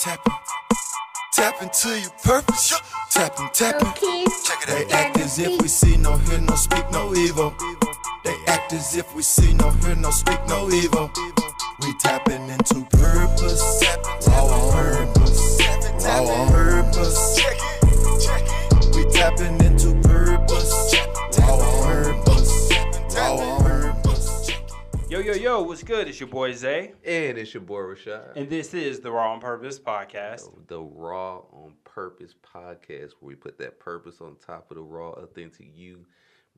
tapping. tapping to your purpose. Tapping, tapping. Okay. Check it They act as if we see no, hear no, speak no evil. They act as if we see no, hear no, speak no evil. We tapping into purpose. Raw purpose. Raw purpose. We tapping into Yo, yo, yo, what's good? It's your boy Zay, And it's your boy Rashad. and this is the Raw on Purpose podcast. the Raw on Purpose podcast, where we put that purpose on top of the raw, authentic you,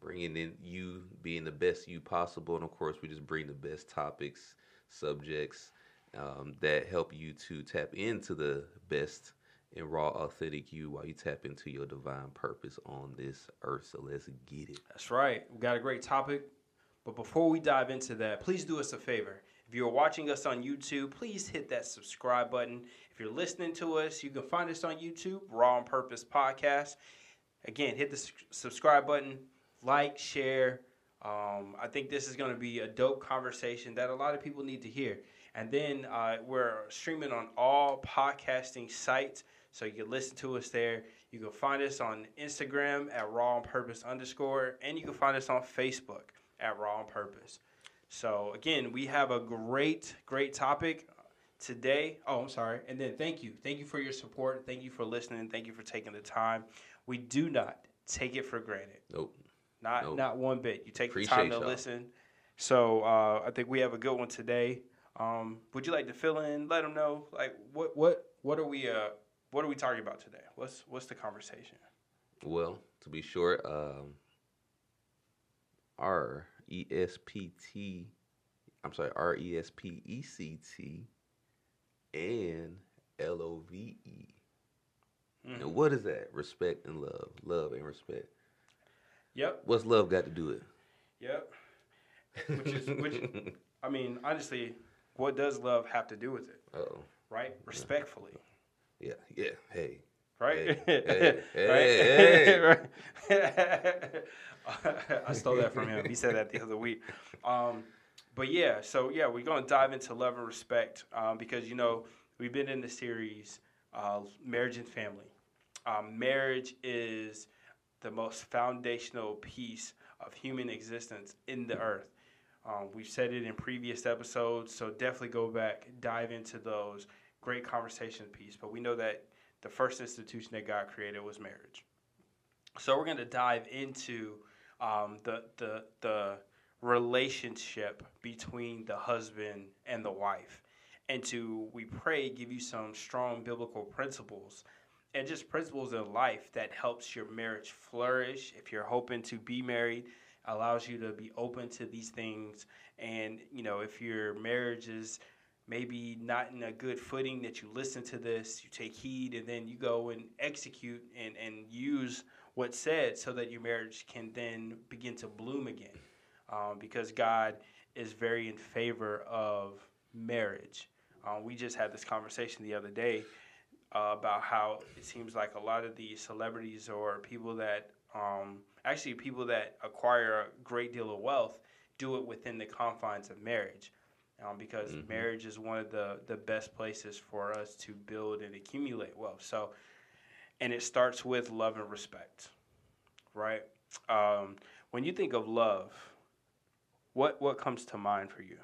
bringing in you being the best you possible. And of course, we just bring the best topics, subjects um, that help you to tap into the best and raw, authentic you while you tap into your divine purpose on this earth. So let's get it. That's right. We got a great topic. But before we dive into that, please do us a favor. If you're watching us on YouTube, please hit that subscribe button. If you're listening to us, you can find us on YouTube, Raw on Purpose Podcast. Again, hit the subscribe button, like, share. Um, I think this is going to be a dope conversation that a lot of people need to hear. And then uh, we're streaming on all podcasting sites, so you can listen to us there. You can find us on Instagram at Raw on Purpose underscore, and you can find us on Facebook at Raw on Purpose. So again, we have a great, great topic today. Oh, I'm sorry. And then thank you. Thank you for your support. Thank you for listening. Thank you for taking the time. We do not take it for granted. Nope. Not Nope. not one bit. You take the time to y'all. listen. So uh, I think we have a good one today. Um, would you like to fill in? Let them know like what what what are we uh what are we talking about today? What's what's the conversation? Well, to be short, um, R E S P T, I'm sorry, R E S P E C T, and L O V E. Mm-hmm. What is that? Respect and love, love and respect. Yep. What's love got to do with? It? Yep. Which is which. I mean, honestly, what does love have to do with it? Oh, Right? Respectfully. yeah, yeah. Hey, Right? Hey, hey, right? Right? I stole that from him. He said that the other week. Um, but yeah, so yeah, we're going to dive into love and respect um, because, you know, we've been in the series uh, Marriage and Family. Um, marriage is the most foundational piece of human existence in the earth. Um, we've said it in previous episodes, so definitely go back, dive into those. Great conversation piece. But we know that the first institution that God created was marriage. So we're going to dive into um, the the the relationship between the husband and the wife, and to we pray give you some strong biblical principles and just principles in life that helps your marriage flourish. If you're hoping to be married, allows you to be open to these things, and you know if your marriage is maybe not in a good footing that you listen to this you take heed and then you go and execute and, and use what's said so that your marriage can then begin to bloom again um, because god is very in favor of marriage um, we just had this conversation the other day uh, about how it seems like a lot of the celebrities or people that um, actually people that acquire a great deal of wealth do it within the confines of marriage um, because marriage is one of the, the best places for us to build and accumulate wealth. So, and it starts with love and respect, right? Um, when you think of love, what what comes to mind for you?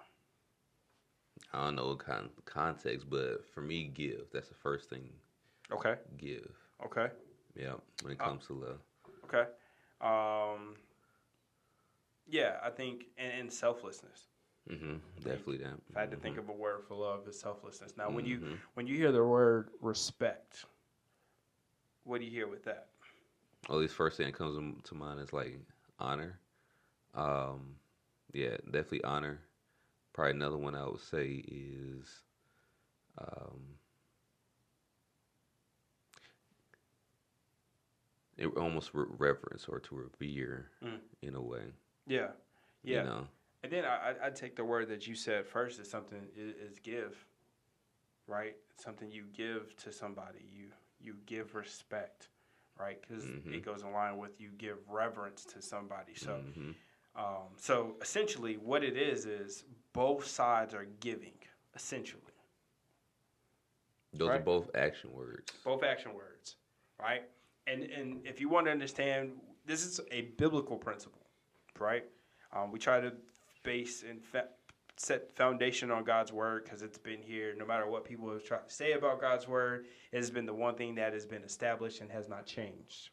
I don't know what kind context, but for me, give. That's the first thing. Okay, Give. okay, Yeah, when it comes to love. okay. Um, yeah, I think and, and selflessness. hmm Definitely that. If I had to think of a word for love, it's selflessness. Now, when you Mhm. when you hear the word respect, what do you hear with that? Well, this first thing that comes to- mind is like honor. Um, yeah, definitely honor. Probably another one I would say is um, it almost re- reverence or to revere Mm. in a way. Yeah, yeah. You know, And then I, I- take the word that you said first is something is, is give, right? Something you give to somebody. You you give respect, right? Because Mhm. it goes in line with you give reverence to somebody. So Mhm. um, so essentially, what it is is both sides are giving. Essentially, Those are both action words. both action words, right? And and if you want to understand, this is a biblical principle, right? Um, we try to base and fa- set foundation on God's word because it's been here. No matter what people have tried to say about God's word, it has been the one thing that has been established and has not changed.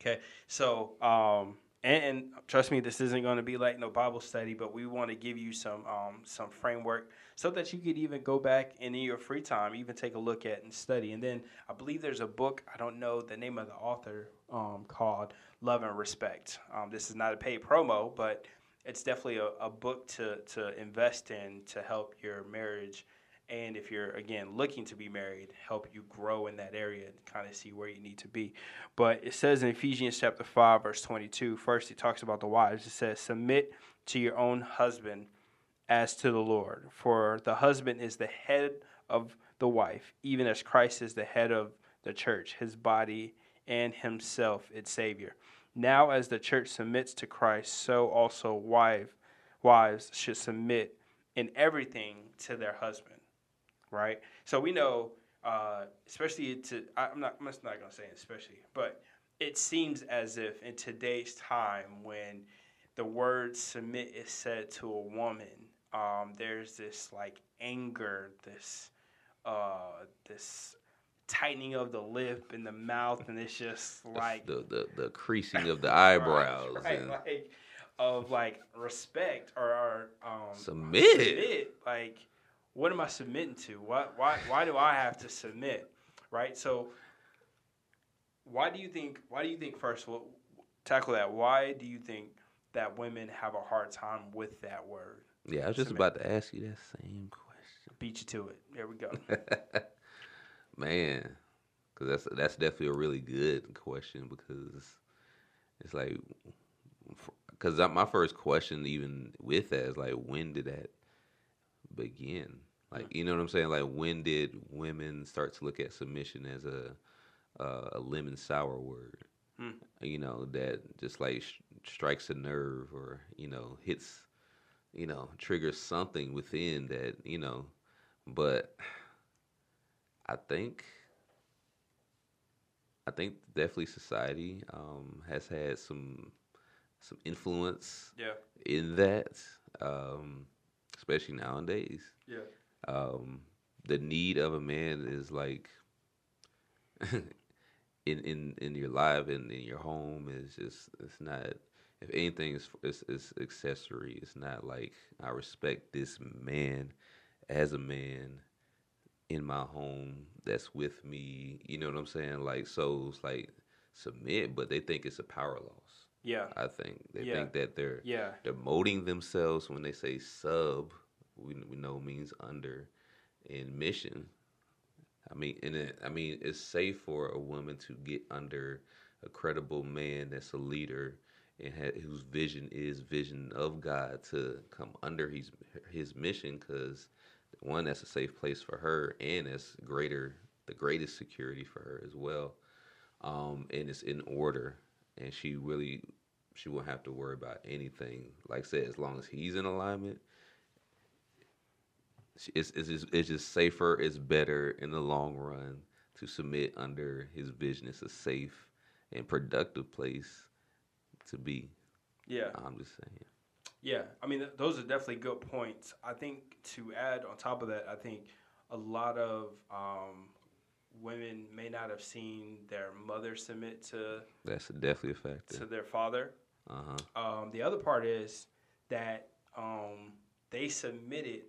Okay, so um, and, and trust me, this isn't going to be like no Bible study, but we want to give you some um, some framework so that you could even go back and in your free time, even take a look at and study. And then I believe there's a book I don't know the name of the author um, called Love and Respect. Um, this is not a paid promo, but it's definitely a, a book to to invest in to help your marriage. And if you're again looking to be married, help you grow in that area and kind of see where you need to be. But it says in Ephesians chapter 5, verse 22, first he talks about the wives. It says, Submit to your own husband as to the Lord. For the husband is the head of the wife, even as Christ is the head of the church, his body, and himself its Savior. Now, as the church submits to Christ, so also wife, wives should submit in everything to their husband. Right? So we know uh, especially to I'm not I'm not gonna say especially, but it seems as if in today's time when the word submit is said to a woman, um, there's this like anger, this uh, this tightening of the lip and the mouth, and it's just like the, the the creasing of the eyebrows right, and like of like respect or, or um, Submit. submit. Like, what am I submitting to? Why why why do I have to submit? Right. So, why do you think? Why do you think first? Well, tackle that. Why do you think that women have a hard time with that word? yeah. I was just Submit. about to ask you that same question. Beat you to it. There we go. Man, because that's that's definitely a really good question because it's like because my first question even with that is like when did that begin? Like you know what I'm saying? Like when did women start to look at submission as a uh, a lemon sour word? Hmm. You know that just like sh- strikes a nerve or you know hits you know triggers something within that you know but I think I think definitely society um, has had some some influence yeah. in that, um, especially nowadays. Yeah. Um, the need of a man is like in in in your life and in your home is just it's not. If anything, is it's, it's accessory. It's not like I respect this man as a man in my home that's with me. You know what I'm saying? Like so, it's like submit, but they think it's a power loss. Yeah. I think they Yeah. think that they're Yeah. molding themselves when they say sub. We, we know means under in mission. I mean, and it, I mean, it's safe for a woman to get under a credible man that's a leader and ha- whose vision is vision of God to come under his his mission because one that's a safe place for her and it's greater the greatest security for her as well. Um and it's in order and she really she won't have to worry about anything. Like I said as long as he's in alignment it's, it's, just, it's just safer it's better in the long run to submit under his vision. It's a safe and productive place to be. Yeah. i'm just saying Yeah, I mean, th- those are definitely good points. I think to add on top of that, I think a lot of um, women may not have seen their mother submit to that's definitely a factor. to their father. uh-huh. Um, the other part is that um, they submitted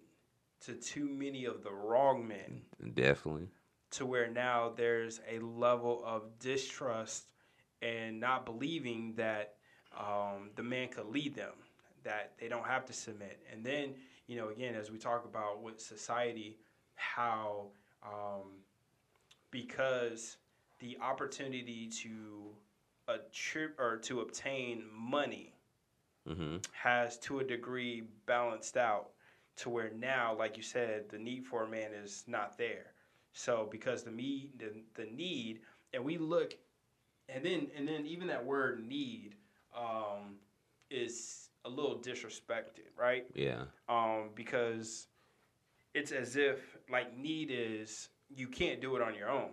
to too many of the wrong men. Definitely. To where now there's a level of distrust and not believing that um, the man could lead them, that they don't have to submit. And then, you know, again, as we talk about with society, how um, because the opportunity to attrib- or to obtain money mm-hmm has to a degree balanced out to where now, like you said, the need for a man is not there. So because the me the, the need, and we look, and then and then even that word need um, is a little disrespected, right? yeah Um, because it's as if like need is you can't do it on your own,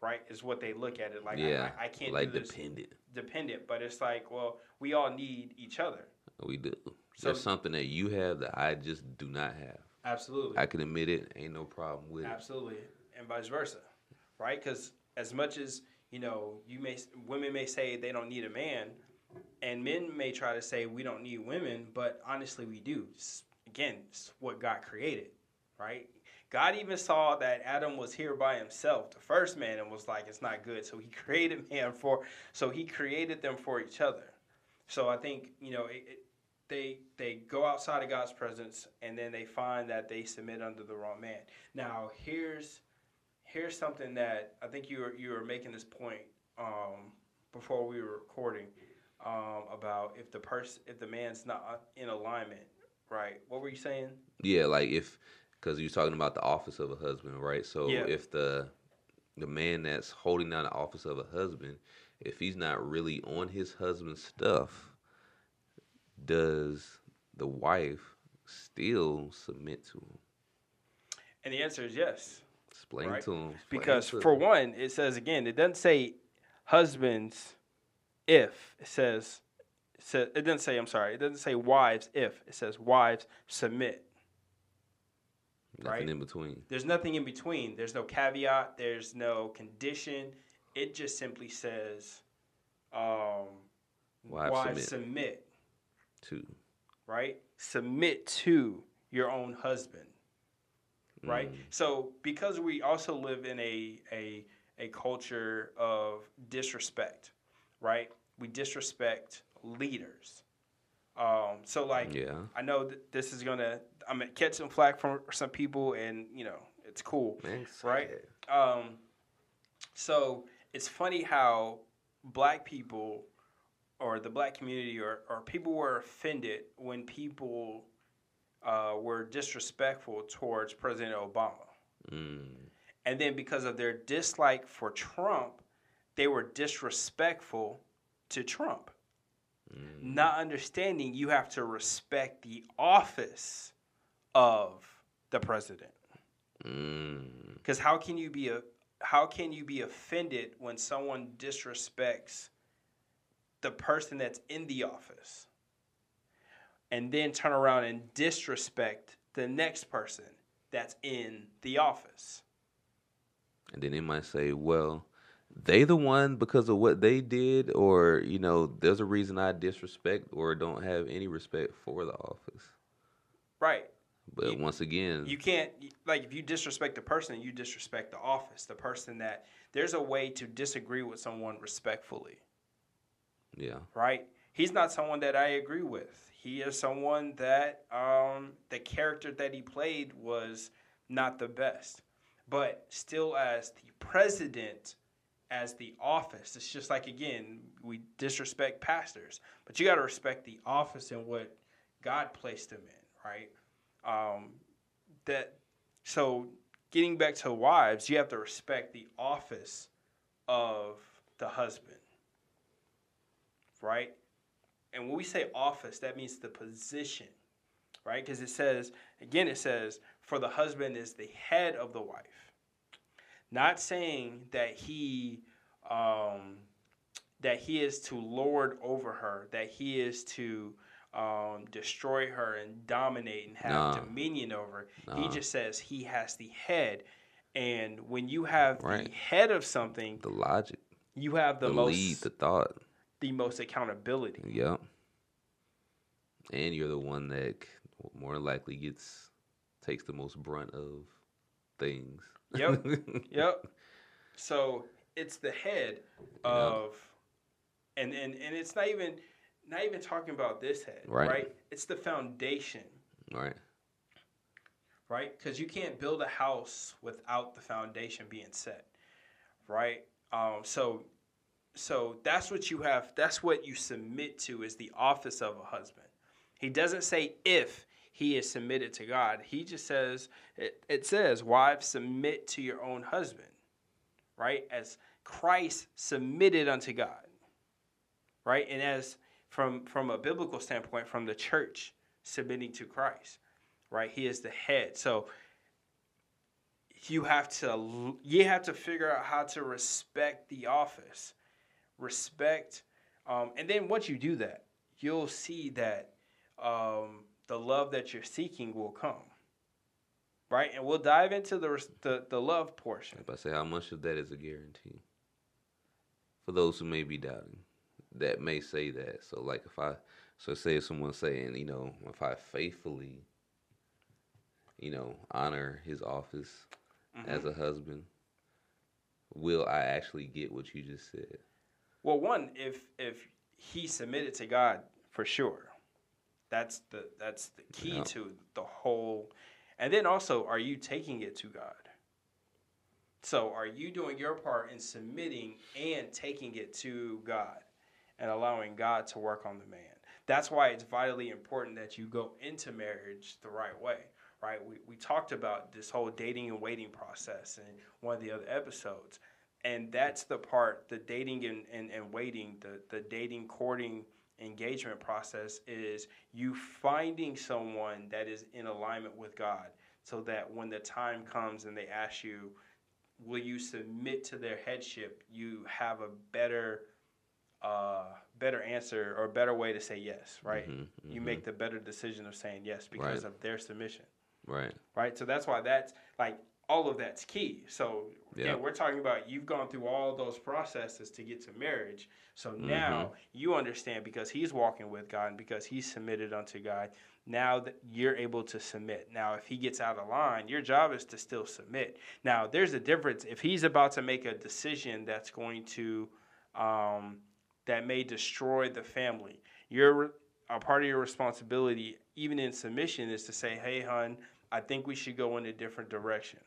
right? Is what they look at it like. yeah, I, I can't like do this dependent. dependent, but it's like, well, we all need each other. We do. So- There's something that you have that I just do not have. Absolutely. I can admit it. Ain't no problem with it. Absolutely, and vice versa, right? Because as much as you know, you may women may say they don't need a man, and men may try to say we don't need women, but honestly, we do. It's- again, it's what God created, right? God even saw that Adam was here by himself, the first man, and was like, "It's not good." So He created man for. So He created them for each other. So I think you know it, it, they they go outside of God's presence and then they find that they submit under the wrong man. Now here's here's something that I think you were you were making this point um, before we were recording um, about if the person if the man's not in alignment, right? What were you saying? Yeah, like if because you're talking about the office of a husband, right? So Yeah. if the the man that's holding down the office of a husband, if he's not really on his husband's stuff, does the wife still submit to him? And the answer is yes. Explain Right. to him. explain Because to for him. one, it says again, it doesn't say husbands if it says it says it doesn't say I'm sorry, it doesn't say wives if it says wives submit. nothing right? in between. There's nothing in between. There's no caveat. There's no condition. It just simply says, um, Wives wives submit. submit. Too. right? Submit to your own husband, right? Mm. So because we also live in a a a culture of disrespect, right? We disrespect leaders. Um, so like Yeah. I know that this is gonna I'm gonna catch some flack from some people, and you know it's cool. Man, Right. Um, so it's funny how black people or the black community or, or people were offended when people uh, were disrespectful towards President Obama. Mm. And then because of their dislike for Trump, they were disrespectful to Trump. Mm. Not understanding you have to respect the office of the president. Mm. Because how can you be a how can you be offended when someone disrespects the person that's in the office, and then turn around and disrespect the next person that's in the office? And then they might say, well, they the one because of what they did, or you know, there's a reason I disrespect or don't have any respect for the office. Right. But You- once again, You can't like if you disrespect the person, you disrespect the office, the person that there's a way to disagree with someone respectfully. yeah, right? He's not someone that I agree with. He is someone that um, the character that he played was not the best. But still, as the president, as the office, it's just like, again, we disrespect pastors, but you got to respect the office and what God placed him in, right? Um, that so getting back to wives, you have to respect the office of the husband right? And when we say office, that means the position, right? Because it says, again, it says, for the husband is the head of the wife. Not saying that he um, that he is to lord over her, that he is to um, destroy her and dominate and have Nah. dominion over. her. He just says he has the head. And when you have Right. the head of something, the logic, you have the, the, most lead, the thought. the most accountability. Yep. And you're the one that more likely gets takes the most brunt of things. Yep. Yep. So it's the head of, and and and it's not even not even talking about this head, Right. right? It's the foundation, right. right? Because you can't build a house without the foundation being set, right? Um, so so that's what you have. That's what you submit to is the office of a husband. He doesn't say if he is submitted to God. He just says it, it says, "Wives, submit to your own husband." Right? As Christ submitted unto God. Right? And as from from a biblical standpoint from the church submitting to Christ. Right? He is the head. So you have to you have to figure out how to respect the office, respect, um, and then once you do that, you'll see that um, the love that you're seeking will come. Right, and we'll dive into the the, the love portion. If I say how much of that is a guarantee for those who may be doubting, that may say that. So, like if I so say if someone's saying, you know, if I faithfully, you know, honor his office mm-hmm. as a husband, will I actually get what you just said? Well, one, if if he submitted to God for sure, that's the that's the key yep. to the whole. And then also, are you taking it to God? So, are you doing your part in submitting and taking it to God and allowing God to work on the man? That's why it's vitally important that you go into marriage the right way, right? We, we talked about this whole dating and waiting process in one of the other episodes. And that's the part, the dating and, and, and waiting, the, the dating, courting, engagement process is you finding someone that is in alignment with God so that when the time comes and they ask you, will you submit to their headship, you have a better uh, better answer or a better way to say yes, right? Mm-hmm, mm-hmm. You make the better decision of saying yes because right. of their submission. Right. Right. So that's why that's like all of that's key. So yeah, we're talking about you've gone through all those processes to get to marriage. So mm-hmm. now you understand because he's walking with God and because he's submitted unto God. Now that you're able to submit. Now, if he gets out of line, your job is to still submit. Now, there's a difference. If he's about to make a decision that's going to um, that may destroy the family. Your a part of your responsibility, even in submission, is to say, "Hey, hon, I think we should go in a different direction."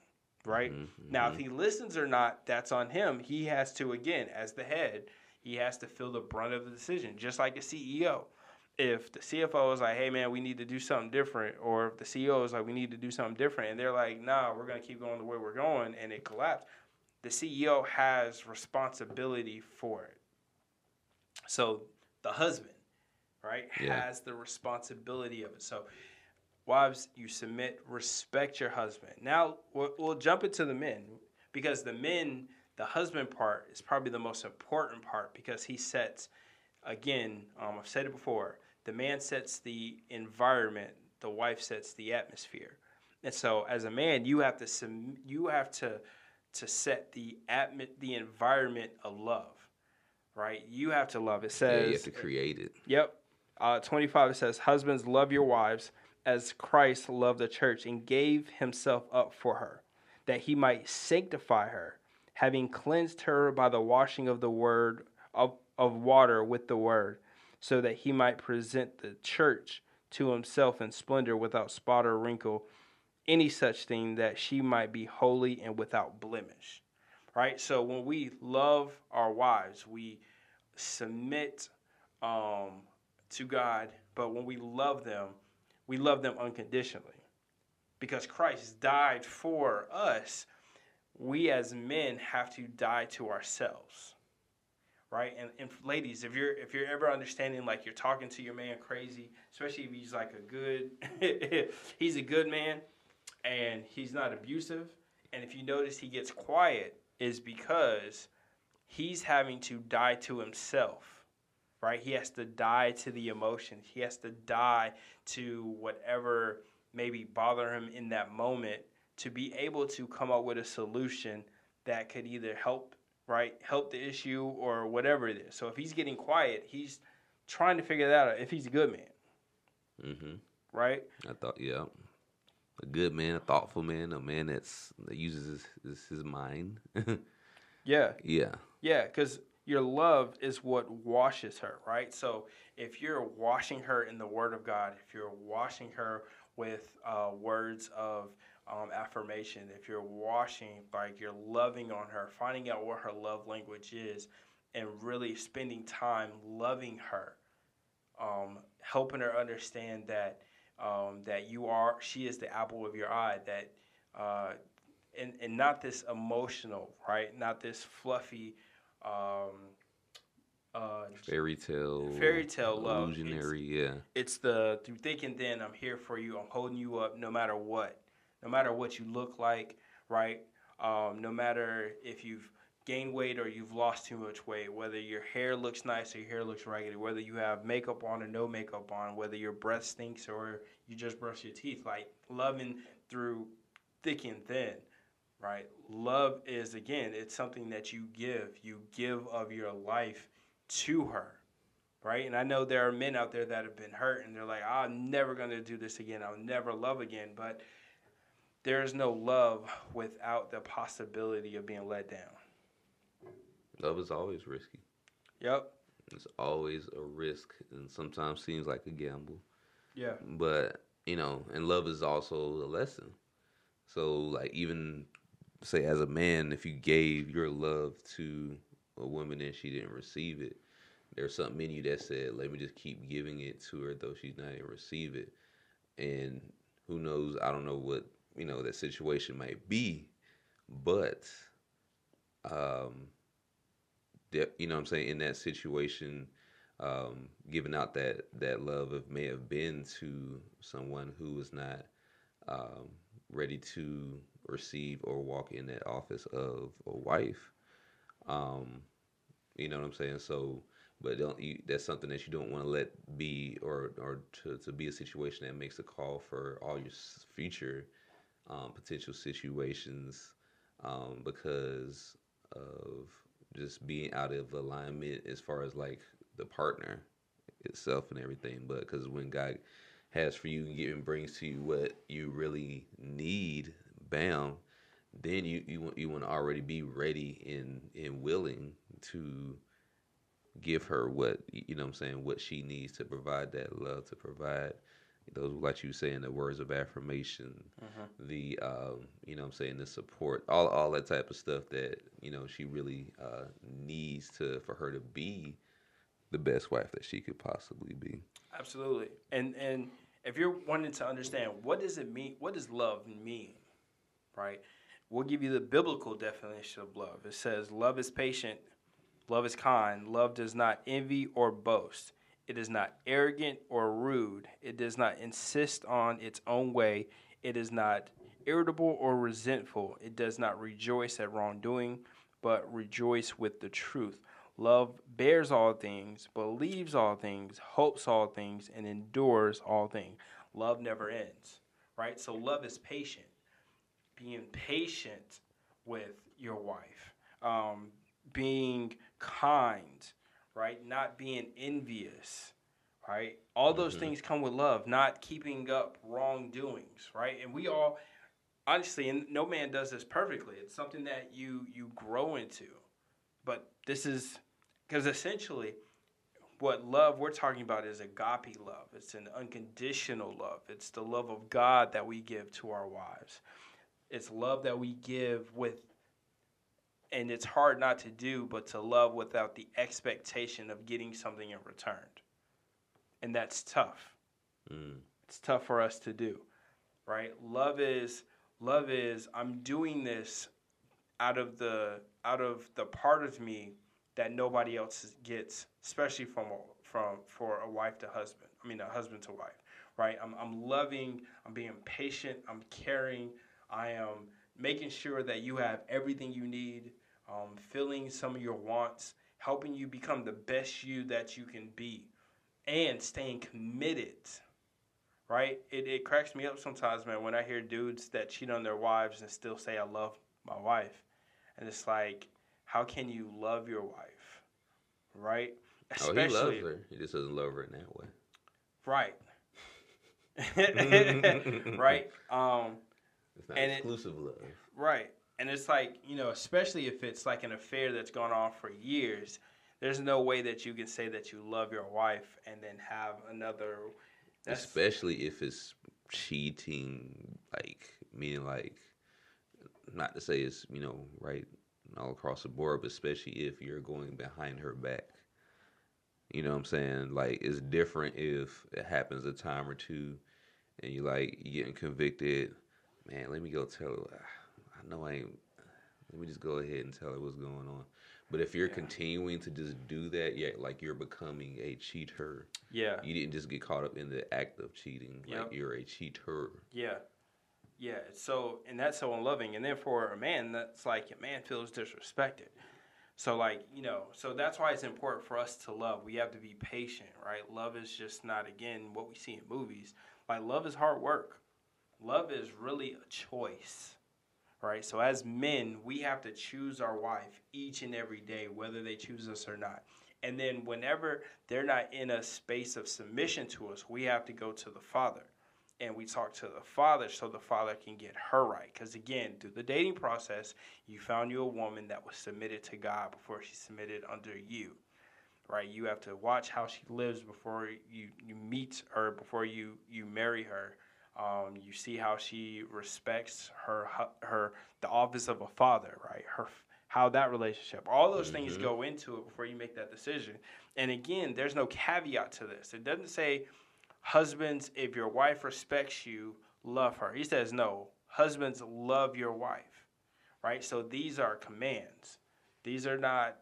Right mm-hmm. now, if he listens or not, that's on him. He has to, again, as the head, he has to feel the brunt of the decision, just like a CEO. If the CFO is like, "Hey, man, we need to do something different," or if the CEO is like, "We need to do something different," and they're like, "Nah, we're gonna keep going the way we're going," and it collapsed, the CEO has responsibility for it so the husband, right, yeah. has the responsibility of it. So wives, you submit, respect your husband. Now we'll, we'll jump into the men because the men, the husband part is probably the most important part because he sets, again, um, I've said it before, the man sets the environment, the wife sets the atmosphere. And so, as a man, you have to you have to to set the atmo- the environment of love right? You have to love. It says yeah, you have to create it. Yep. Uh, 25 it says, Husbands, love your wives as Christ loved the church and gave himself up for her, that he might sanctify her, having cleansed her by the washing of the word of, of water with the word, so that he might present the church to himself in splendor without spot or wrinkle, any such thing that she might be holy and without blemish right? So when we love our wives, we submit um, to God, but when we love them, we love them unconditionally. Because Christ died for us, we as men have to die to ourselves. Right? And, and ladies, if you're if you're ever understanding like you're talking to your man crazy, especially if he's like a good he's a good man and he's not abusive, and if you notice he gets quiet, is because he's having to die to himself, right? He has to die to the emotions. He has to die to whatever maybe bother him in that moment to be able to come up with a solution that could either help, right, help the issue or whatever it is. So if he's getting quiet, he's trying to figure that out if he's a good man. Mm-hmm. Right? I thought, yeah a good man, a thoughtful man, a man that's that uses his his, his mind. yeah. Yeah. Yeah, because your love is what washes her, right? So if you're washing her in the Word of God, if you're washing her with uh, words of um, affirmation, if you're washing, like you're loving on her, finding out what her love language is, and really spending time loving her, um, helping her understand that um, that you are, she is the apple of your eye, that, uh, and, and not this emotional, right? Not this fluffy, um, uh, fairy tale, fairy tale love, illusionary, it's, yeah. It's the through thick and thin. I'm here for you. I'm holding you up, no matter what, no matter what you look like, right? Um, no matter if you've gained weight or you've lost too much weight, whether your hair looks nice or your hair looks raggedy, whether you have makeup on or no makeup on, whether your breath stinks or you just brush your teeth, like loving through thick and thin, right? Love is, again, it's something that you give. You give of your life to her, right? And I know there are men out there that have been hurt and they're like, I'm never going to do this again. I'll never love again. But there is no love without the possibility of being let down. Love is always risky. Yep. It's always a risk and sometimes seems like a gamble. Yeah. But, you know, and love is also a lesson. So, like, even say as a man, if you gave your love to a woman and she didn't receive it, there's something in you that said, let me just keep giving it to her, though she's not even receive it. And who knows? I don't know what, you know, that situation might be, but, um, you know what I'm saying, in that situation, um, giving out that, that love of may have been to someone who was not um, ready to receive or walk in that office of a wife. Um, you know what I'm saying? So, but don't you, that's something that you don't want to let be or or to, to be a situation that makes a call for all your future um, potential situations um, because of just being out of alignment as far as like the partner itself and everything. But because when God has for you and brings to you what you really need, bam, then you you want you want to already be ready and and willing to give her what you know what I'm saying what she needs to provide that love to provide those like you saying the words of affirmation mm-hmm. the um, you know what I'm saying the support all all that type of stuff that you know she really uh, needs to for her to be the best wife that she could possibly be absolutely and and if you're wanting to understand what does it mean what does love mean right we'll give you the biblical definition of love it says love is patient Love is kind. Love does not envy or boast. It is not arrogant or rude. It does not insist on its own way. It is not irritable or resentful. It does not rejoice at wrongdoing, but rejoice with the truth. Love bears all things, believes all things, hopes all things, and endures all things. Love never ends, right? So love is patient. Being patient with your wife, um, being kind, right? Not being envious, right? All those mm-hmm. things come with love, not keeping up wrongdoings, right? And we all honestly, and no man does this perfectly. It's something that you you grow into. But this is because essentially what love we're talking about is agape love. It's an unconditional love. It's the love of God that we give to our wives. It's love that we give with and it's hard not to do, but to love without the expectation of getting something in return. And that's tough. Mm. It's tough for us to do, right? Love is love is I'm doing this out of the out of the part of me that nobody else gets, especially from from for a wife to husband. I mean, a husband to wife, right? I'm I'm loving. I'm being patient. I'm caring. I am making sure that you have everything you need, um, filling some of your wants, helping you become the best you that you can be, and staying committed. Right? It, it cracks me up sometimes, man, when I hear dudes that cheat on their wives and still say, I love my wife. And it's like, how can you love your wife? Right? Especially, oh, he loves her. He just doesn't love her in that way. Right. right. Um, it's not exclusive it, love. Right. And it's like, you know, especially if it's like an affair that's gone on for years, there's no way that you can say that you love your wife and then have another. Especially if it's cheating, like, meaning like, not to say it's, you know, right all across the board, but especially if you're going behind her back. You know what I'm saying? Like, it's different if it happens a time or two and you like, you getting convicted. Man, let me go tell her I know I ain't. Let me just go ahead and tell her what's going on. But if you're yeah. continuing to just do that, yeah, like you're becoming a cheater. Yeah. You didn't just get caught up in the act of cheating. Yep. Like you're a cheater. Yeah. Yeah, so and that's so unloving. And then for a man, that's like a man feels disrespected. So like you know, so that's why it's important for us to love. We have to be patient, right? Love is just not again what we see in movies. Like love is hard work. Love is really a choice, right? So as men, we have to choose our wife each and every day, whether they choose us or not. And then whenever they're not in a space of submission to us, we have to go to the Father and we talk to the father so the father can get her right. Because again, through the dating process, you found you a woman that was submitted to God before she submitted under you, right? You have to watch how she lives before you, you meet her, before you, you marry her. Um, you see how she respects her her the office of a father, right? Her how that relationship, all those mm-hmm. things go into it before you make that decision. And again, there's no caveat to this. It doesn't say husbands, if your wife respects you, love her. He says, no, husbands, love your wife, right? So these are commands. These are not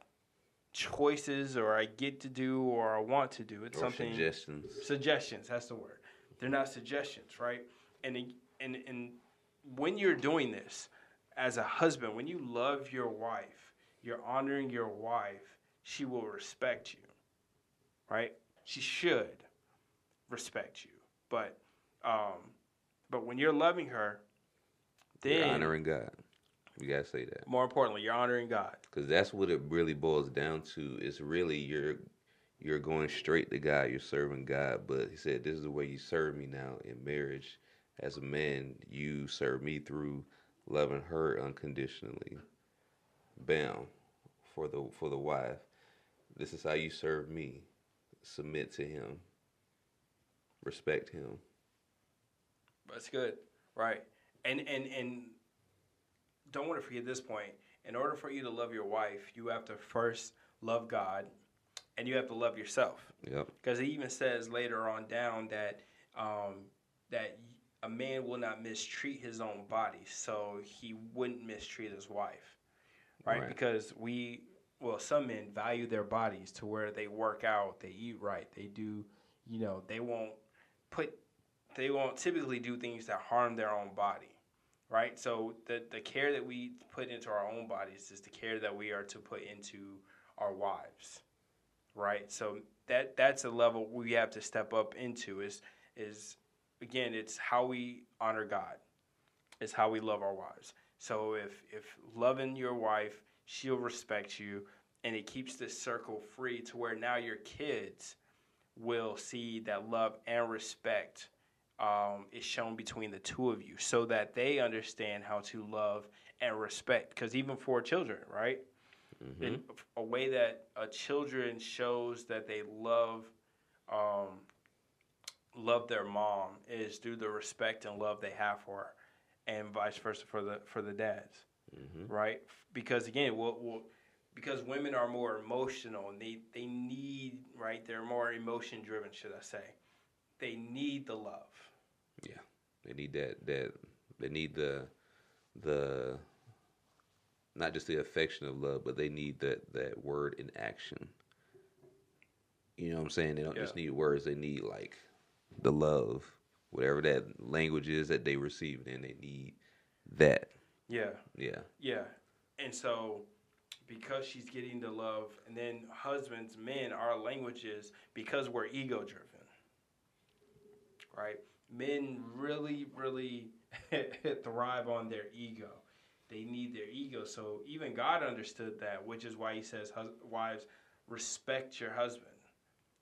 choices or I get to do or I want to do. It's or something. Suggestions. Suggestions, that's the word. They're not suggestions, right? And, and, and when you're doing this as a husband, when you love your wife, you're honoring your wife, she will respect you, right? She should respect you. But um, but when you're loving her, then you're honoring God. You gotta say that. More importantly, you're honoring God. Because that's what it really boils down to. It's really you're you're going straight to God. You're serving God. But He said, "This is the way you serve me now in marriage. As a man, you serve me through loving her unconditionally. Bam, for the for the wife. This is how you serve me. Submit to Him respect him. That's good, right? And and and don't want to forget this point. In order for you to love your wife, you have to first love God, and you have to love yourself. Yep. Because he even says later on down that um, that a man will not mistreat his own body, so he wouldn't mistreat his wife, right? right? Because we, well, some men value their bodies to where they work out, they eat right, they do, you know, they won't put they won't typically do things that harm their own body right? So the the care that we put into our own bodies is the care that we are to put into our wives right? So that that's a level we have to step up into is is again it's how we honor god. It's how we love our wives. So if if loving your wife she'll respect you and it keeps this circle free to where now your kids will see that love and respect um, is shown between the two of you so that they understand how to love and respect. Because even for children, right? Mm-hmm. a way that a children shows that they love um, love their mom is through the respect and love they have for her, and vice versa for the for the dads, mm-hmm. right? Because again, we'll, we'll because women are more emotional and they, they need right they're more emotion driven should i say. They need the love. Yeah they need that that they need the the not just the affection of love but they need that that word in action. You know what i'm saying? They don't yeah. just need words they need like the love. Whatever that language is that they receive and they need that. Yeah. Yeah. Yeah. And so because she's getting the love. And then husbands, men, our languages, because we're ego driven. Right? Men really, really thrive on their ego. They need their ego. So even God understood that, which is why he says, wives, respect your husband,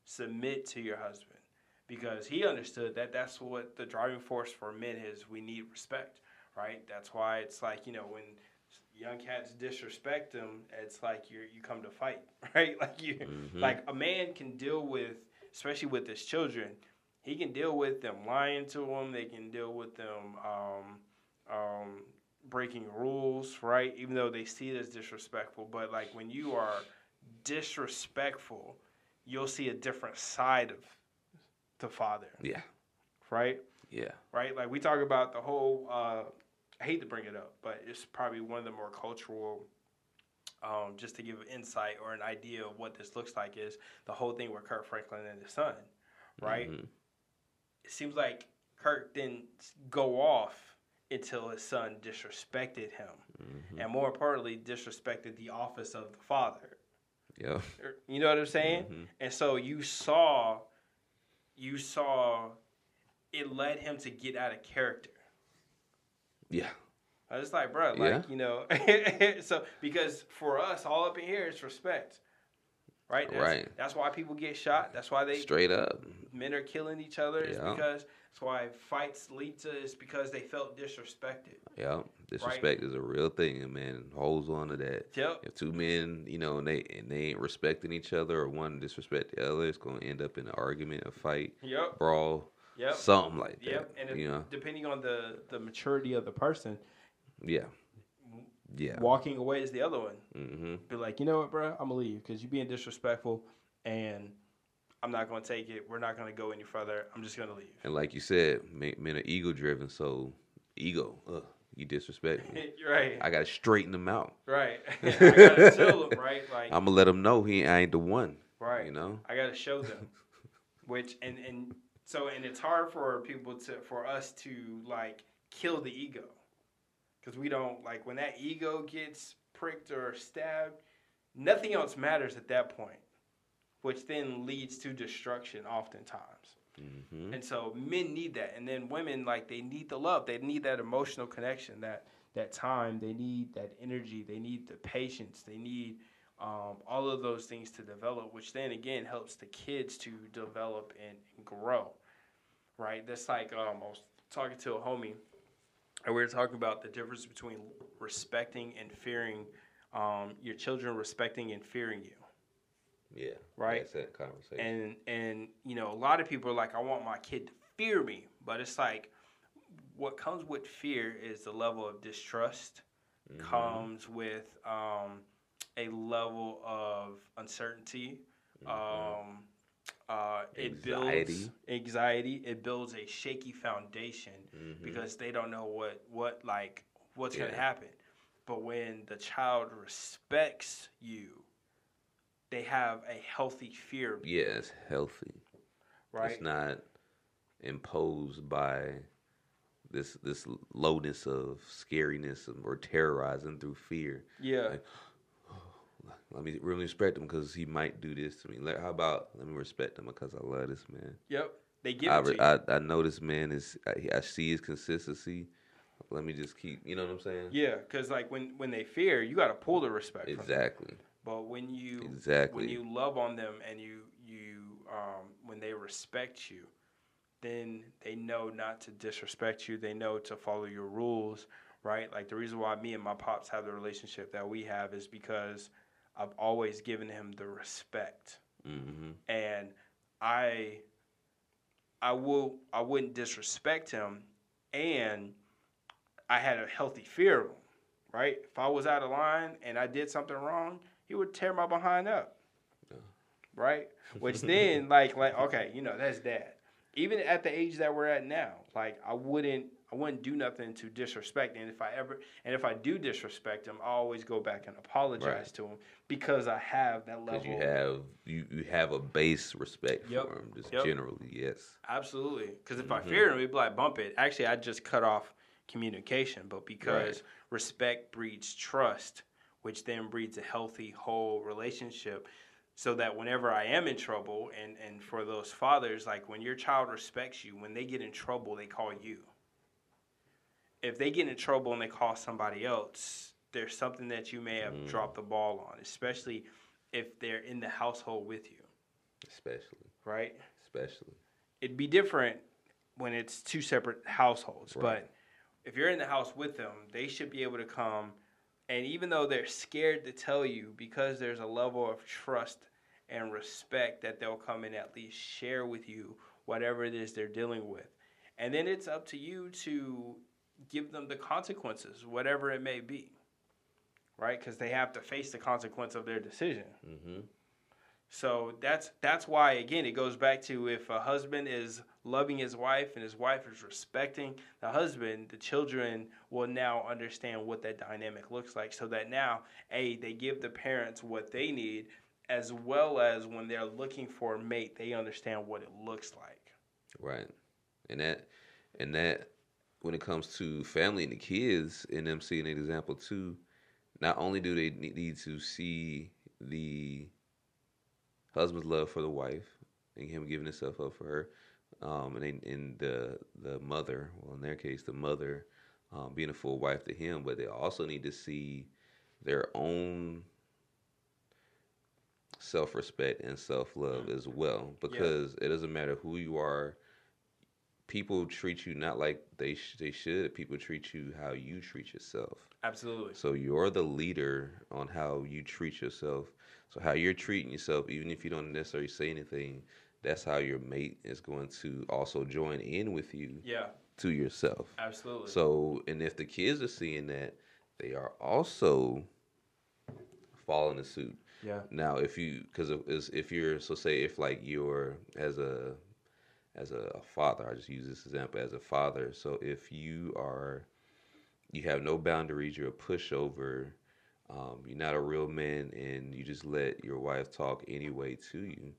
submit to your husband. Because he understood that that's what the driving force for men is. We need respect, right? That's why it's like, you know, when young cats disrespect them, it's like you you come to fight, right? Like you, mm-hmm. like a man can deal with, especially with his children, he can deal with them lying to him. They can deal with them um, um, breaking rules, right? Even though they see it as disrespectful, but like when you are disrespectful, you'll see a different side of the father. Yeah. Right. Yeah. Right. Like we talk about the whole. Uh, I hate to bring it up, but it's probably one of the more cultural. Um, just to give an insight or an idea of what this looks like is the whole thing with Kirk Franklin and his son, right? Mm-hmm. It seems like Kirk didn't go off until his son disrespected him, Mm-hmm. and more importantly, disrespected the office of the father. Yeah. You know what I'm saying? Mhm. And so you saw, you saw, it led him to get out of character. Yeah. I was like, bro, like Yeah. you know, so because for us, all up in here is respect, right? That's, Right. That's why people get shot. That's why they Straight up. men are killing each other. It's Yeah. because that's why fights lead to. It's because they felt disrespected. Yeah. Disrespect is a real thing, and man holds on to that. Yep. If two men, you know, and they and they ain't respecting each other, or one disrespect the other, it's gonna end up in an argument, a fight, Yep. brawl, Yep. something like that. Yep. And if, you know, depending on the the maturity of the person, yeah, yeah. walking away is the other one. hmm Be like, you know what, bro? I'm gonna leave because you're being disrespectful, and I'm not gonna take it. We're not gonna go any further. I'm just gonna leave. And like you said, men, men are ego driven, so ego, ugh, you disrespect me. Right. I gotta straighten them out. Right. I gotta tell them, right? Like, I'm gonna let them know he I ain't the one. right. You know. I gotta show them. Which and and so and it's hard for people to for us to like kill the ego, because we don't like when that ego gets pricked or stabbed, nothing else matters at that point, which then leads to destruction oftentimes. hmm And so men need that, and then women like they need the love, they need that emotional connection, that that time, they need that energy, they need the patience, they need um, all of those things to develop, which then again helps the kids to develop and, grow. Right? That's like um, I was talking to a homie, and we were talking about the difference between respecting and fearing um, your children, respecting and fearing you. Yeah. Right. That's that conversation. and and you know a lot of people are like i want my kid to fear me but it's like what comes with fear is the level of distrust Mhm. comes with um, a level of uncertainty um, uh, it builds Mm-hmm. Anxiety. it builds a shaky foundation Mhm. because they don't know what what like what's going to happen but when the child respects you they have a healthy fear yeah, it's healthy. right It's not imposed by this this lowness of scariness or terrorizing through fear. yeah Like, let me really respect him because he might do this to me. Let, how about let me respect him because I love this man. yep they give I, it to. I I know this man is I, I see his consistency. Let me just keep. You know what I'm saying? yeah because like when when they fear you got to pull the respect from them. Exactly. but when you Exactly. when you love on them and you you um, when they respect you then they know not to disrespect you they know to follow your rules right like the reason why me and my pops have the relationship that we have is because i've always given him the respect. Hmm and i i will i wouldn't disrespect him. And i had a healthy fear of him right? If i was out of line and i did something wrong he would tear my behind up Yeah. right? Which then like like okay you know that's dad even at the age that we're at now like i wouldn't i wouldn't do nothing to disrespect and if i ever and if i do disrespect him i always go back and apologize Right. to him because i have that level you have you, you have a base respect Yep. for him, just Yep. generally. Yes. Absolutely. Because if I Mhm. fear him, it'd be like bump it. Actually, I just cut off communication, but because respect breeds trust, which then breeds a healthy, whole relationship. So that whenever I am in trouble, and, and for those fathers, like when your child respects you, when they get in trouble, they call you. If they get in trouble and they call somebody else, there's something that you may have Mm. dropped the ball on, especially if they're in the household with you, Especially. right? Especially. it'd be different when it's two separate households. Right. But if you're in the house with them, they should be able to come. And even though they're scared to tell you, because there's a level of trust and respect that they'll come and at least share with you whatever it is they're dealing with. And then it's up to you to give them the consequences, whatever it may be. Right? Because they have to face the consequence of their decision. hmm So that's that's why again it goes back to if a husband is loving his wife and his wife is respecting the husband, the children will now understand what that dynamic looks like. So that now, a they give the parents what they need, as well as when they're looking for a mate, they understand what it looks like. Right. And that and that when it comes to family and the kids and them seeing an example too, not only do they need to see the husband's love for the wife and him giving himself up for her, um, and they, and the the mother, well in their case the mother, um, being a full wife to him, but they also need to see their own self respect and self love as well, because it doesn't matter who you are. People treat you not like they sh- they should. People treat you how you treat yourself. Absolutely. So you're the leader on how you treat yourself. So how you're treating yourself, even if you don't necessarily say anything, that's how your mate is going to also join in with you Yeah. to yourself. Absolutely. So, and if the kids are seeing that, they are also following the suit. yeah. Now, if you, because if you're, so say if like you're as a, as a father, I just use this example as a father. So if you are, you have no boundaries, you're a pushover, um, you're not a real man, and you just let your wife talk anyway to you.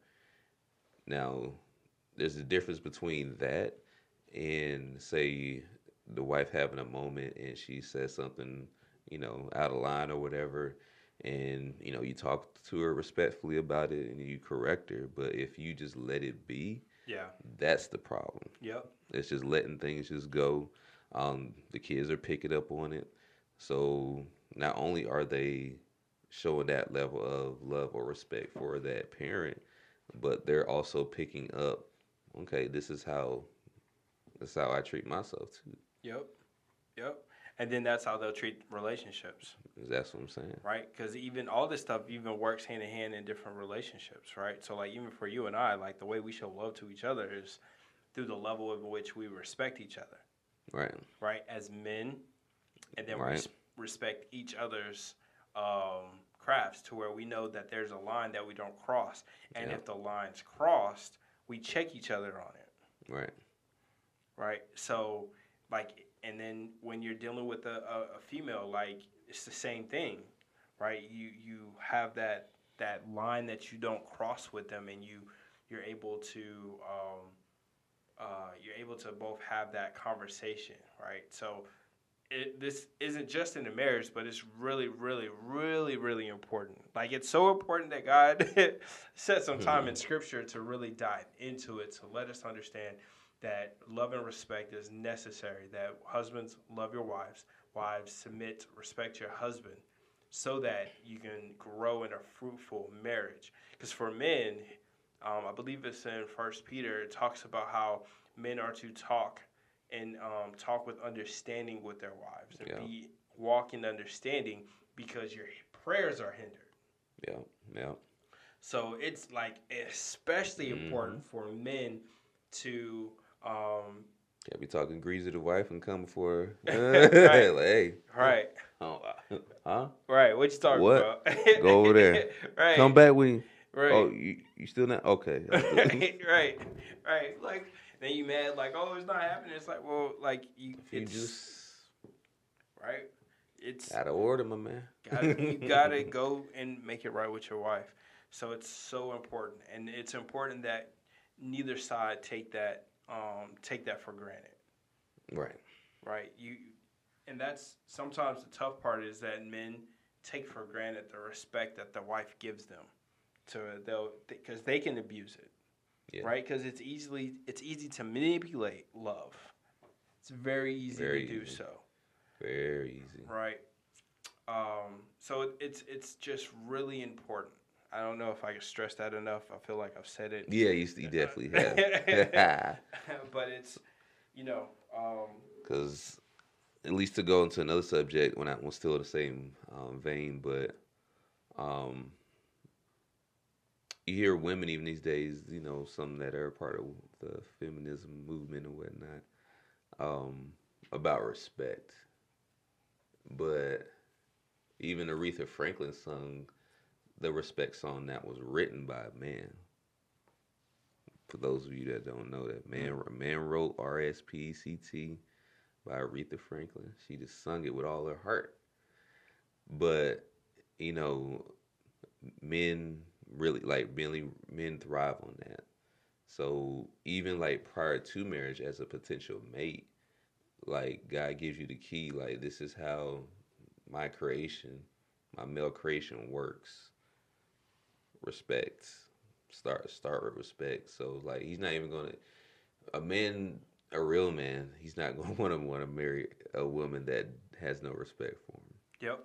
Now, there's a difference between that and say the wife having a moment and she says something, you know, out of line or whatever, and you know you talk to her respectfully about it and you correct her. But if you just let it be, Yeah. that's the problem. Yep. It's just letting things just go. Um, the kids are picking up on it. So not only are they showing that level of love or respect for that parent, but they're also picking up, okay, this is how this is how I treat myself too. Yep. Yep. And then that's how they'll treat relationships, That's what I'm saying. right? Because even all this stuff even works hand in hand in different relationships, right? So, like, even for you and I, like, the way we show love to each other is through the level of which we respect each other, Right. right? As men, and then we Right. res- respect each other's um, crafts to where we know that there's a line that we don't cross. And Yeah. if the line's crossed, we check each other on it. Right. right? So, like, and then when you're dealing with a, a, a female, like, it's the same thing, right? You you have that that line that you don't cross with them, and you you're able to um, uh, you're able to both have that conversation, right? So. It, this isn't just in the marriage, but it's really, really, really, really important. Like it's so important that God set some time in Scripture to really dive into it to let us understand that love and respect is necessary. That husbands love your wives, wives submit, respect your husband, so that you can grow in a fruitful marriage. Because for men, um, I believe it's in First Peter. It talks about how men are to talk and um, talk with understanding with their wives and Yeah. be walk in understanding because your prayers are hindered. Yeah. Yeah. So it's like especially Mm-hmm. important for men to um, Can't be talking greasy to wife and come before. Right. like, hey. right, Oh, huh? right. What you talking What? about? Go over there. right. Come back when. Right. Oh, you you still not okay? right, right, right. Like then you mad like, oh, it's not happening. It's like, well, like you, you it's just right. It's out of order, my man. gotta, you gotta go and make it right with your wife. So it's so important, and it's important that neither side take that um, take that for granted. Right. right? You, and that's sometimes the tough part is that men take for granted the respect that the wife gives them, to they'll because they can abuse it, Yeah. right? Because it's easily it's easy to manipulate love. It's very easy Very to do easy. so, Very easy. right? Um, so it, it's it's just really important. I don't know if I can stress that enough. I feel like I've said it, Yeah, you, you definitely have. but it's you know um, Because at least to go into another subject, when I was still in the same um, vein, but um, you hear women even these days, you know, some that are part of the feminism movement and whatnot, um, about respect. But even Aretha Franklin sung the respect song that was written by a man. For those of you that don't know that, man, mm-hmm. man wrote R S P C T by Aretha Franklin. She just sung it with all her heart. But you know, men really like really men thrive on that. So even like prior to marriage, as a potential mate, like God gives you the key. Like this is how my creation, my male creation works. Respect. Start start with respect. So like he's not even gonna a man a real man, he's not gonna wanna wanna marry a woman that has no respect for him. Yep.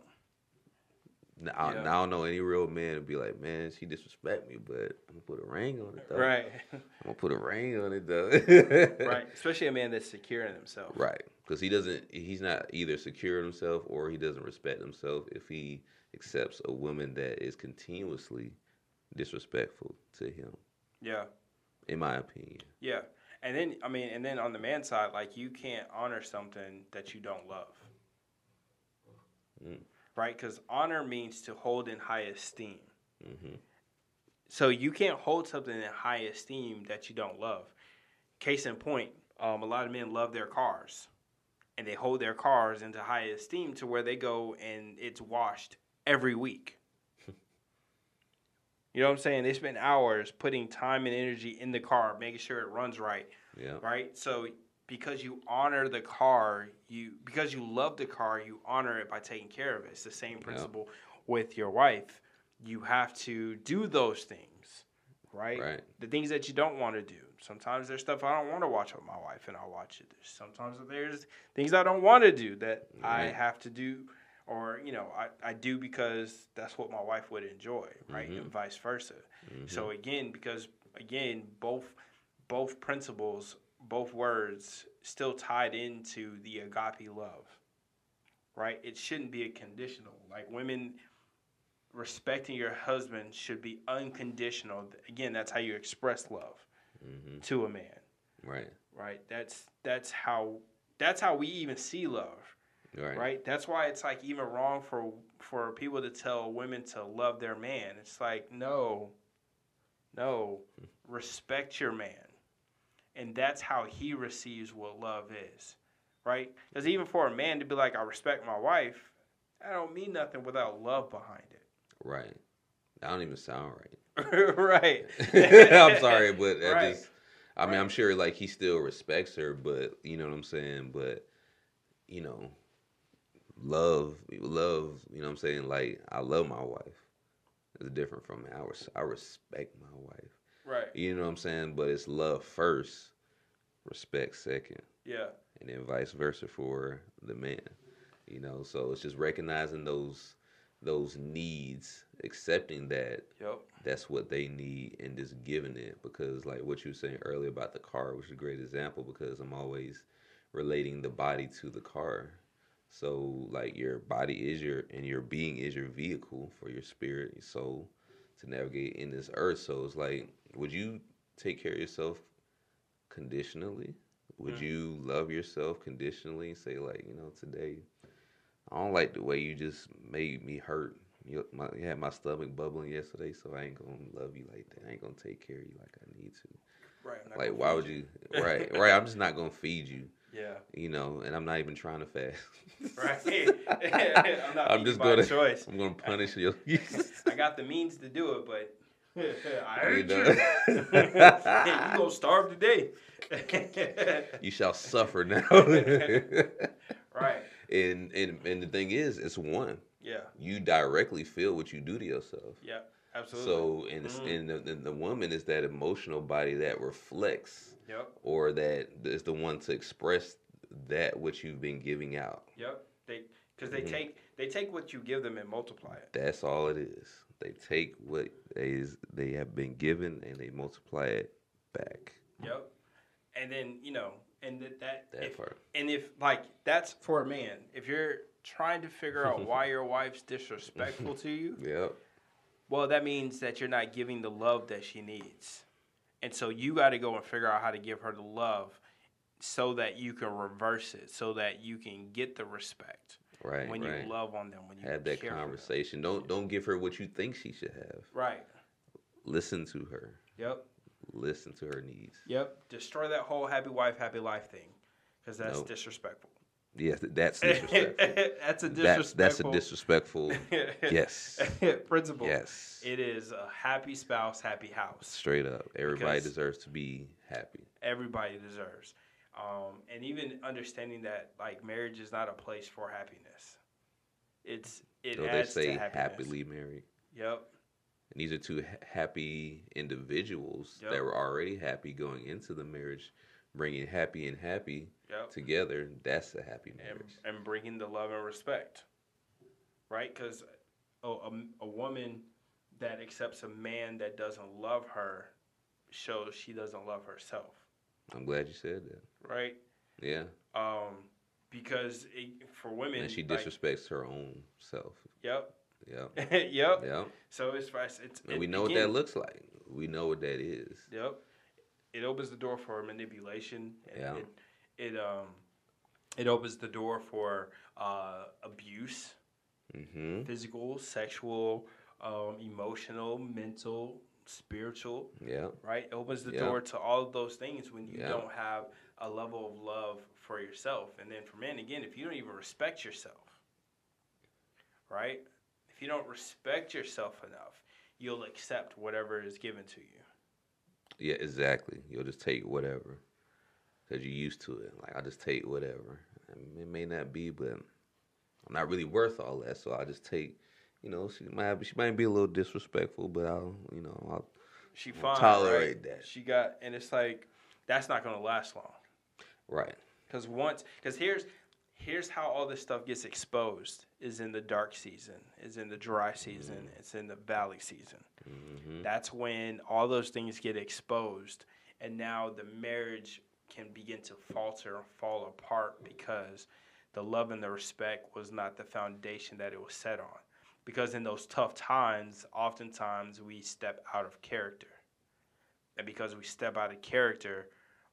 Now, I, now I don't know any real man to be like, man, she disrespect me, but I'm gonna put a ring on it though. Right. I'm gonna put a ring on it though. right. Especially a man that's secure in himself. Right. Because he doesn't, he's not either secure in himself or he doesn't respect himself if he accepts a woman that is continuously disrespectful to him, Yeah. in my opinion. Yeah. And then I mean, and then on the man side, like you can't honor something that you don't love. Mm. Right? Because honor means to hold in high esteem. hmm So you can't hold something in high esteem that you don't love. Case in point, um, a lot of men love their cars, and they hold their cars into high esteem to where they go and it's washed every week. You know what I'm saying? They spend hours putting time and energy in the car, making sure it runs right Yeah. right? So because you honor the car, you because you love the car, you honor it by taking care of it. It's the same principle with your wife. You have to do those things, right? Right. The things that you don't want to do. Sometimes there's stuff I don't want to watch with my wife, and I'll watch it. There's sometimes there's things I don't want to do that I have to do, or you know, I, I do because that's what my wife would enjoy, right, Mhm. and vice versa. Mhm. So again, because again, both both principles, both words, still tied into the agape love, right? It shouldn't be a conditional. Like women respecting your husband should be unconditional. Again, that's how you express love hmm to a man, Right. right? That's that's how that's how we even see love Right. right? That's why it's like even wrong for for people to tell women to love their man. It's like no, no, hmm. respect your man, and that's how he receives what love is, right? Because even for a man to be like, I respect my wife, I don't mean nothing without love behind it, Right. That don't even sound right. right? I'm sorry, but I Right. just, I mean, Right. I'm sure like he still respects her, but you know what I'm saying. But you know, love, love. You know what I'm saying. Like I love my wife. It's different from me. I res- I respect my wife. Right? You know what I'm saying. But it's love first, respect second, Yeah. and then vice versa for the man. You know, so it's just recognizing those those needs, accepting that Yep. that's what they need and just giving it because like what you were saying earlier about the car which is a great example because i'm always relating the body to the car so like your body is your and your being is your vehicle for your spirit your soul to navigate in this earth so it's like would you take care of yourself conditionally would Mm. you love yourself conditionally and say like you know today i don't like the way you just made me hurt you, my, you had my stomach bubbling yesterday, so I ain't gonna love you like that. I ain't gonna take care of you like I need to. Right. Like, why would you? Right, right. I'm just not gonna feed you, Yeah. you know. And I'm not even trying to fast. Right. I'm not. I'm just gonna. choice. I'm gonna punish you. I got the means to do it, but I You heard you. you gonna starve today. you shall suffer now. right. and and and the thing is, it's one. Yeah. You directly feel what you do to yourself. Yeah. Absolutely. So, and, Mhm. and the, the, woman is that emotional body that reflects Yep. or that is the one to express that which you've been giving out. Yep. They because they Mhm. take they take what you give them and multiply it. That's all it is. They take what is they have been given and they multiply it back. Yep. And then you know, and that that, That if, part. and if like that's for a man, if you're trying to figure out why your wife's disrespectful to you, Yep. Well, that means that you're not giving the love that she needs. And so you got to go and figure out how to give her the love so that you can reverse it, so that you can get the respect Right. when right. you love on them, when you have that care for them. conversation. Don't don't give her what you think she should have. Right. Listen to her. Yep. Listen to her needs. Yep. Destroy that whole happy wife, happy life thing because that's Nope. disrespectful. Yes, that's disrespectful. that's a that's that's a disrespectful disrespectful. yes. principle. Yes. It is a happy spouse, happy house. Straight up. Everybody Because- deserves to be happy. everybody deserves. um, and even understanding that like marriage is not a place for happiness. It's it So they adds say to happiness. happily married. Yep. And these are two ha- happy individuals Yep. that were already happy going into the marriage, bringing happy and happy Yep. together. That's a happy marriage. and bringing the love and respect, right? Because a, a, a woman that accepts a man that doesn't love her shows she doesn't love herself, I'm glad you said that. right? Yeah, Um, because it, for women, and she like- disrespects her own self. Yep. Yep. yep. Yep. So it's it's, it's And we know what that looks like. We know what that is. Yep. It opens the door for manipulation. and Yeah. It, it um it opens the door for uh, abuse, Mm-hmm. physical, sexual, um, emotional, mental, spiritual. Yeah, Right. It opens the Yeah. door to all of those things when you Yeah. don't have a level of love for yourself. And then for men, again, if you don't even respect yourself, right? If you don't respect yourself enough, you'll accept whatever is given to you. Yeah, exactly. You'll just take whatever because you're used to it. Like I just take whatever. It may not be, but I'm not really worth all that. So I just take. You know, she might she might be a little disrespectful, but I'll you know I'll She fine, tolerate right? that. She got, and it's like that's not gonna last long. right. Because once, because here's here's how all this stuff gets exposed is in the dark season, is in the dry season, it's in the valley season. Mm-hmm. That's when all those things get exposed, and now the marriage can begin to falter and fall apart because the love and the respect was not the foundation that it was set on. Because in those tough times, oftentimes we step out of character. And because we step out of character,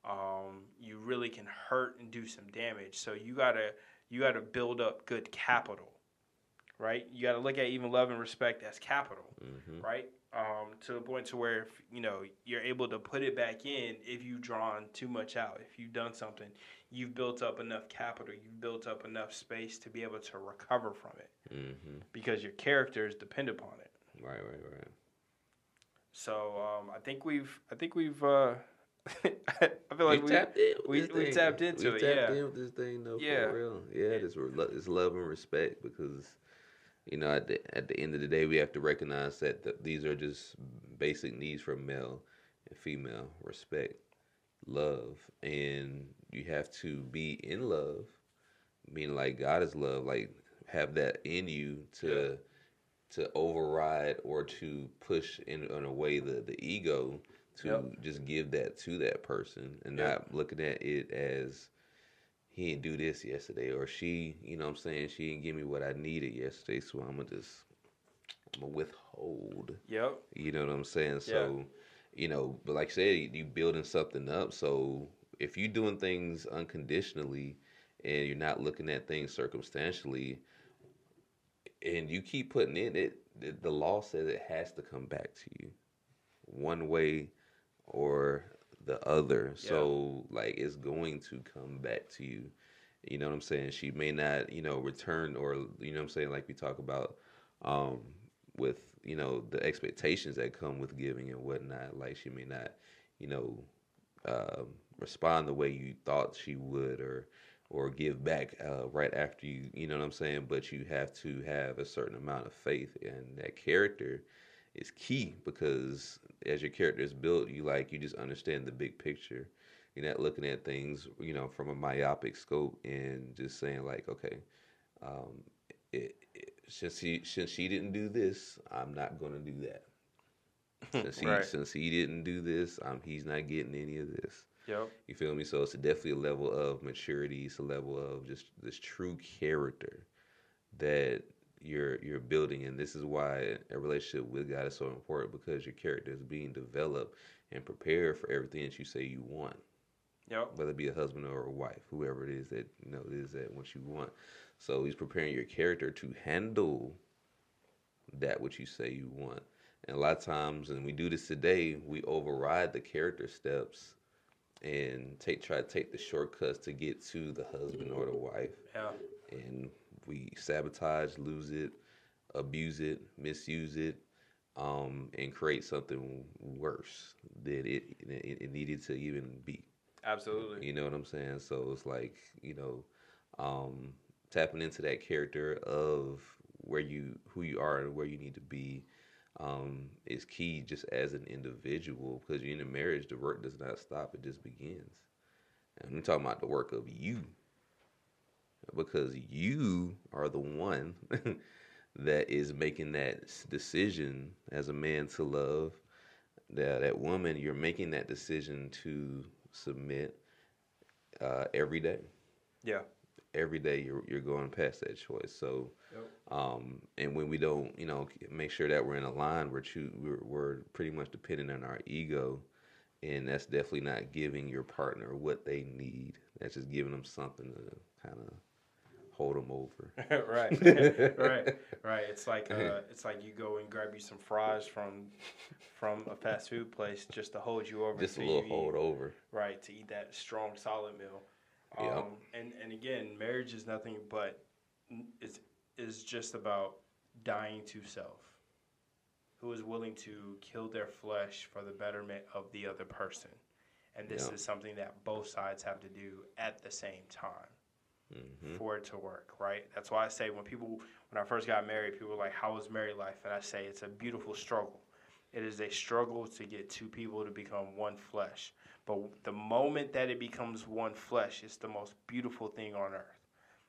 um, you really can hurt and do some damage. So you gotta you gotta build up good capital, right? You gotta look at even love and respect as capital, Mm-hmm. right? Um, to the point to where if, you know you're able to put it back in if you've drawn too much out, if you've done something, you've built up enough capital, you've built up enough space to be able to recover from it Mm-hmm. because your character is dependent upon it. Right, right, right. So um, I think we've I think we've uh, I feel like we we tapped in. We- we tapped into we it, Tapped yeah. in with this thing, though. Yeah. For real. Yeah, It- it's, it's love and respect because, you know, at the at the end of the day, we have to recognize that th- these are just basic needs for male and female: respect, love, and you have to be in love, meaning like God is love, like have that in you to. To override or to push in, in a way the, the ego to Yep. just give that to that person and Yep. not looking at it as he didn't do this yesterday or she you know what i'm saying she didn't give me what i needed yesterday so i'm gonna just i'm gonna withhold Yep. you know what i'm saying so you know but like i said you building something up so if you're doing things unconditionally and you're not looking at things circumstantially and you keep putting in it the law says it has to come back to you one way or the other. So like it's going to come back to you. You know what i'm saying? She may not you know return or you know what i'm saying? Like we talk about um with you know the expectations that come with giving and whatnot like she may not you know um, respond the way you thought she would or or give back uh, right after you you know what i'm saying? But you have to have a certain amount of faith and that character is key because as your character is built you like you just understand the big picture you're not looking at things you know from a myopic scope and just saying like okay um, it, it, since he since she didn't do this i'm not going to do that since he Right. since he didn't do this um, he's not getting any of this Yep. you feel me? So it's definitely a level of maturity. It's a level of just this true character that you're you're building, and this is why a relationship with God is so important because your character is being developed and prepared for everything that you say you want, Yep. whether it be a husband or a wife, whoever it is that you know it is that what you want. So He's preparing your character to handle that which you say you want. And a lot of times, and we do this today, we override the character steps and take try to take the shortcuts to get to the husband or the wife Yeah. And we sabotage lose it abuse it misuse it um, and create something worse than it, it it needed to even be Absolutely. You know what I'm saying? So it's like, you know, um, tapping into that character of where you who you are and where you need to be um, is key just as an individual because you're in a marriage the work does not stop it just begins and i'm talking about the work of you because you are the one that is making that decision as a man to love that that woman you're making that decision to submit uh, every day Yeah. every day you're you're going past that choice. So, um, and when we don't, you know, make sure that we're in a line, we're choo- we're, we're pretty much dependent on our ego, and that's definitely not giving your partner what they need. That's just giving them something to kind of hold them over. right, right, right. It's like uh, it's like you go and grab you some fries from from a fast food place just to hold you over. Just a little hold eat, over. Right to eat that strong solid meal. Um, Yep. And and again, marriage is nothing but is is just about dying to self. Who is willing to kill their flesh for the betterment of the other person, and this is something that both sides have to do at the same time hmm for it to work, right? That's why I say when people, when I first got married, people were like, "How was married life?" And I say it's a beautiful struggle. It is a struggle to get two people to become one flesh. But the moment that it becomes one flesh, it's the most beautiful thing on earth.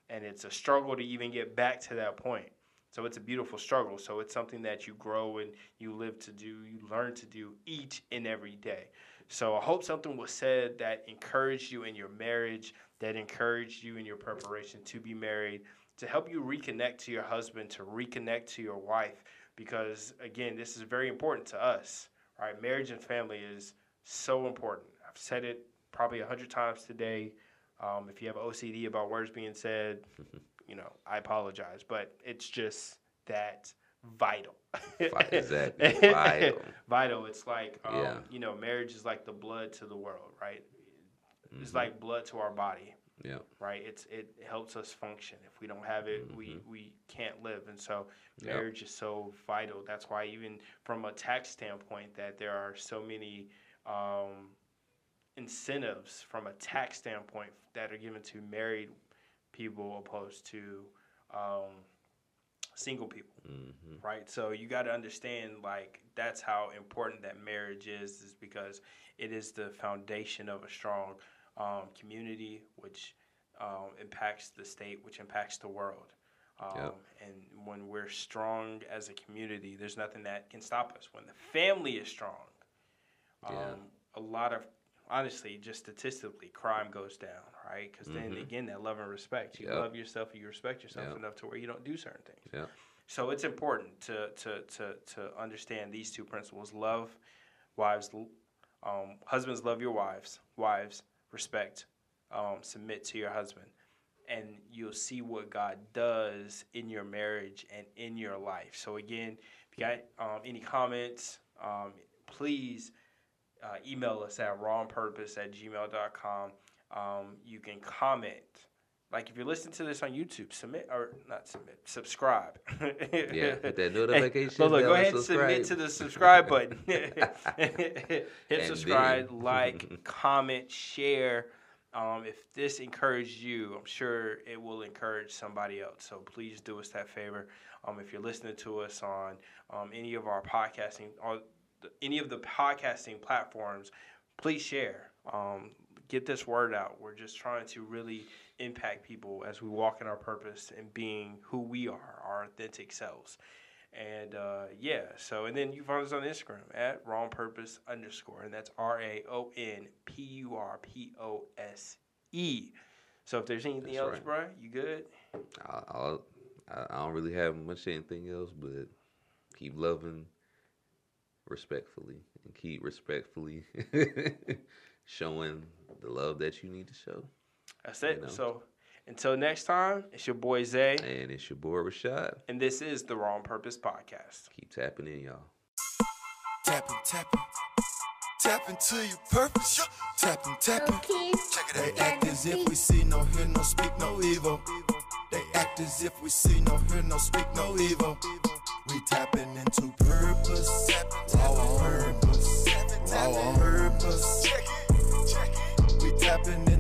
And it's a struggle to even get back to that point. So it's a beautiful struggle. So it's something that you grow and you live to do, you learn to do each and every day. So I hope something was said that encouraged you in your marriage, that encouraged you in your preparation to be married, to help you reconnect to your husband, to reconnect to your wife, because again, this is very important to us, right? Marriage and family is so important. I've said it probably a hundred times today. Um, if you have OCD about words being said, you know, I apologize, but it's just that vital. Exactly, vital. vital. It's like, um, Yeah. you know, marriage is like the blood to the world, right? It's Mhm. like blood to our body, Yeah. right? It's it helps us function. If we don't have it, we we can't live. And so Yep. marriage is so vital. That's why even from a tax standpoint, that there are so many um, incentives from a tax standpoint that are given to married people opposed to um, single people. Hmm right? So you got to understand like that's how important that marriage is is because it is the foundation of a strong um, community which um, impacts the state which impacts the world. Um, Yep. and when we're strong as a community there's nothing that can stop us. When the family is strong um, Yeah. a lot of honestly just statistically crime goes down right because then Mhm. again that love and respect you Yep. love yourself you respect yourself Yep. enough to where you don't do certain things Yeah. so it's important to, to, to, to understand these two principles love wives um, husbands love your wives wives respect um, submit to your husband and you'll see what god does in your marriage and in your life so again if you got um, any comments um, please uh, email us at rawpurpose at gmail.com um, you can comment like if you're listening to this on youtube submit or not submit subscribe Yeah. Hit that notification. look, look, go ahead and submit to the subscribe button. Hit And subscribe, then- like, comment, share. Um, if this encouraged you, I'm sure it will encourage somebody else. So please do us that favor. Um, if you're listening to us on um, any of our podcasting or the, any of the podcasting platforms, please share. Um, get this word out. We're just trying to really impact people as we walk in our purpose and being who we are, our authentic selves. And uh, yeah, so and then you find us on Instagram at raw on purpose underscore, and that's R A O N P U R P O S E. So if there's anything That's else, right. bro, you good? I'll, I'll, I I don't really have much anything else, but keep loving respectfully and keep respectfully showing the love that you need to show. That's it. You know. So until next time, it's your boy Zay, And it's your boy Rashad. and this is the Raw On Purpose Podcast. Keep tapping in, y'all. Tapping, tapping. Tap into your purpose. Tapping, tapping. Check it out. They act as if we see no, hear no, speak no evil. They act as if we see no, hear no, speak no evil. We tapping into purpose. Raw on purpose. Raw on purpose. We tapping into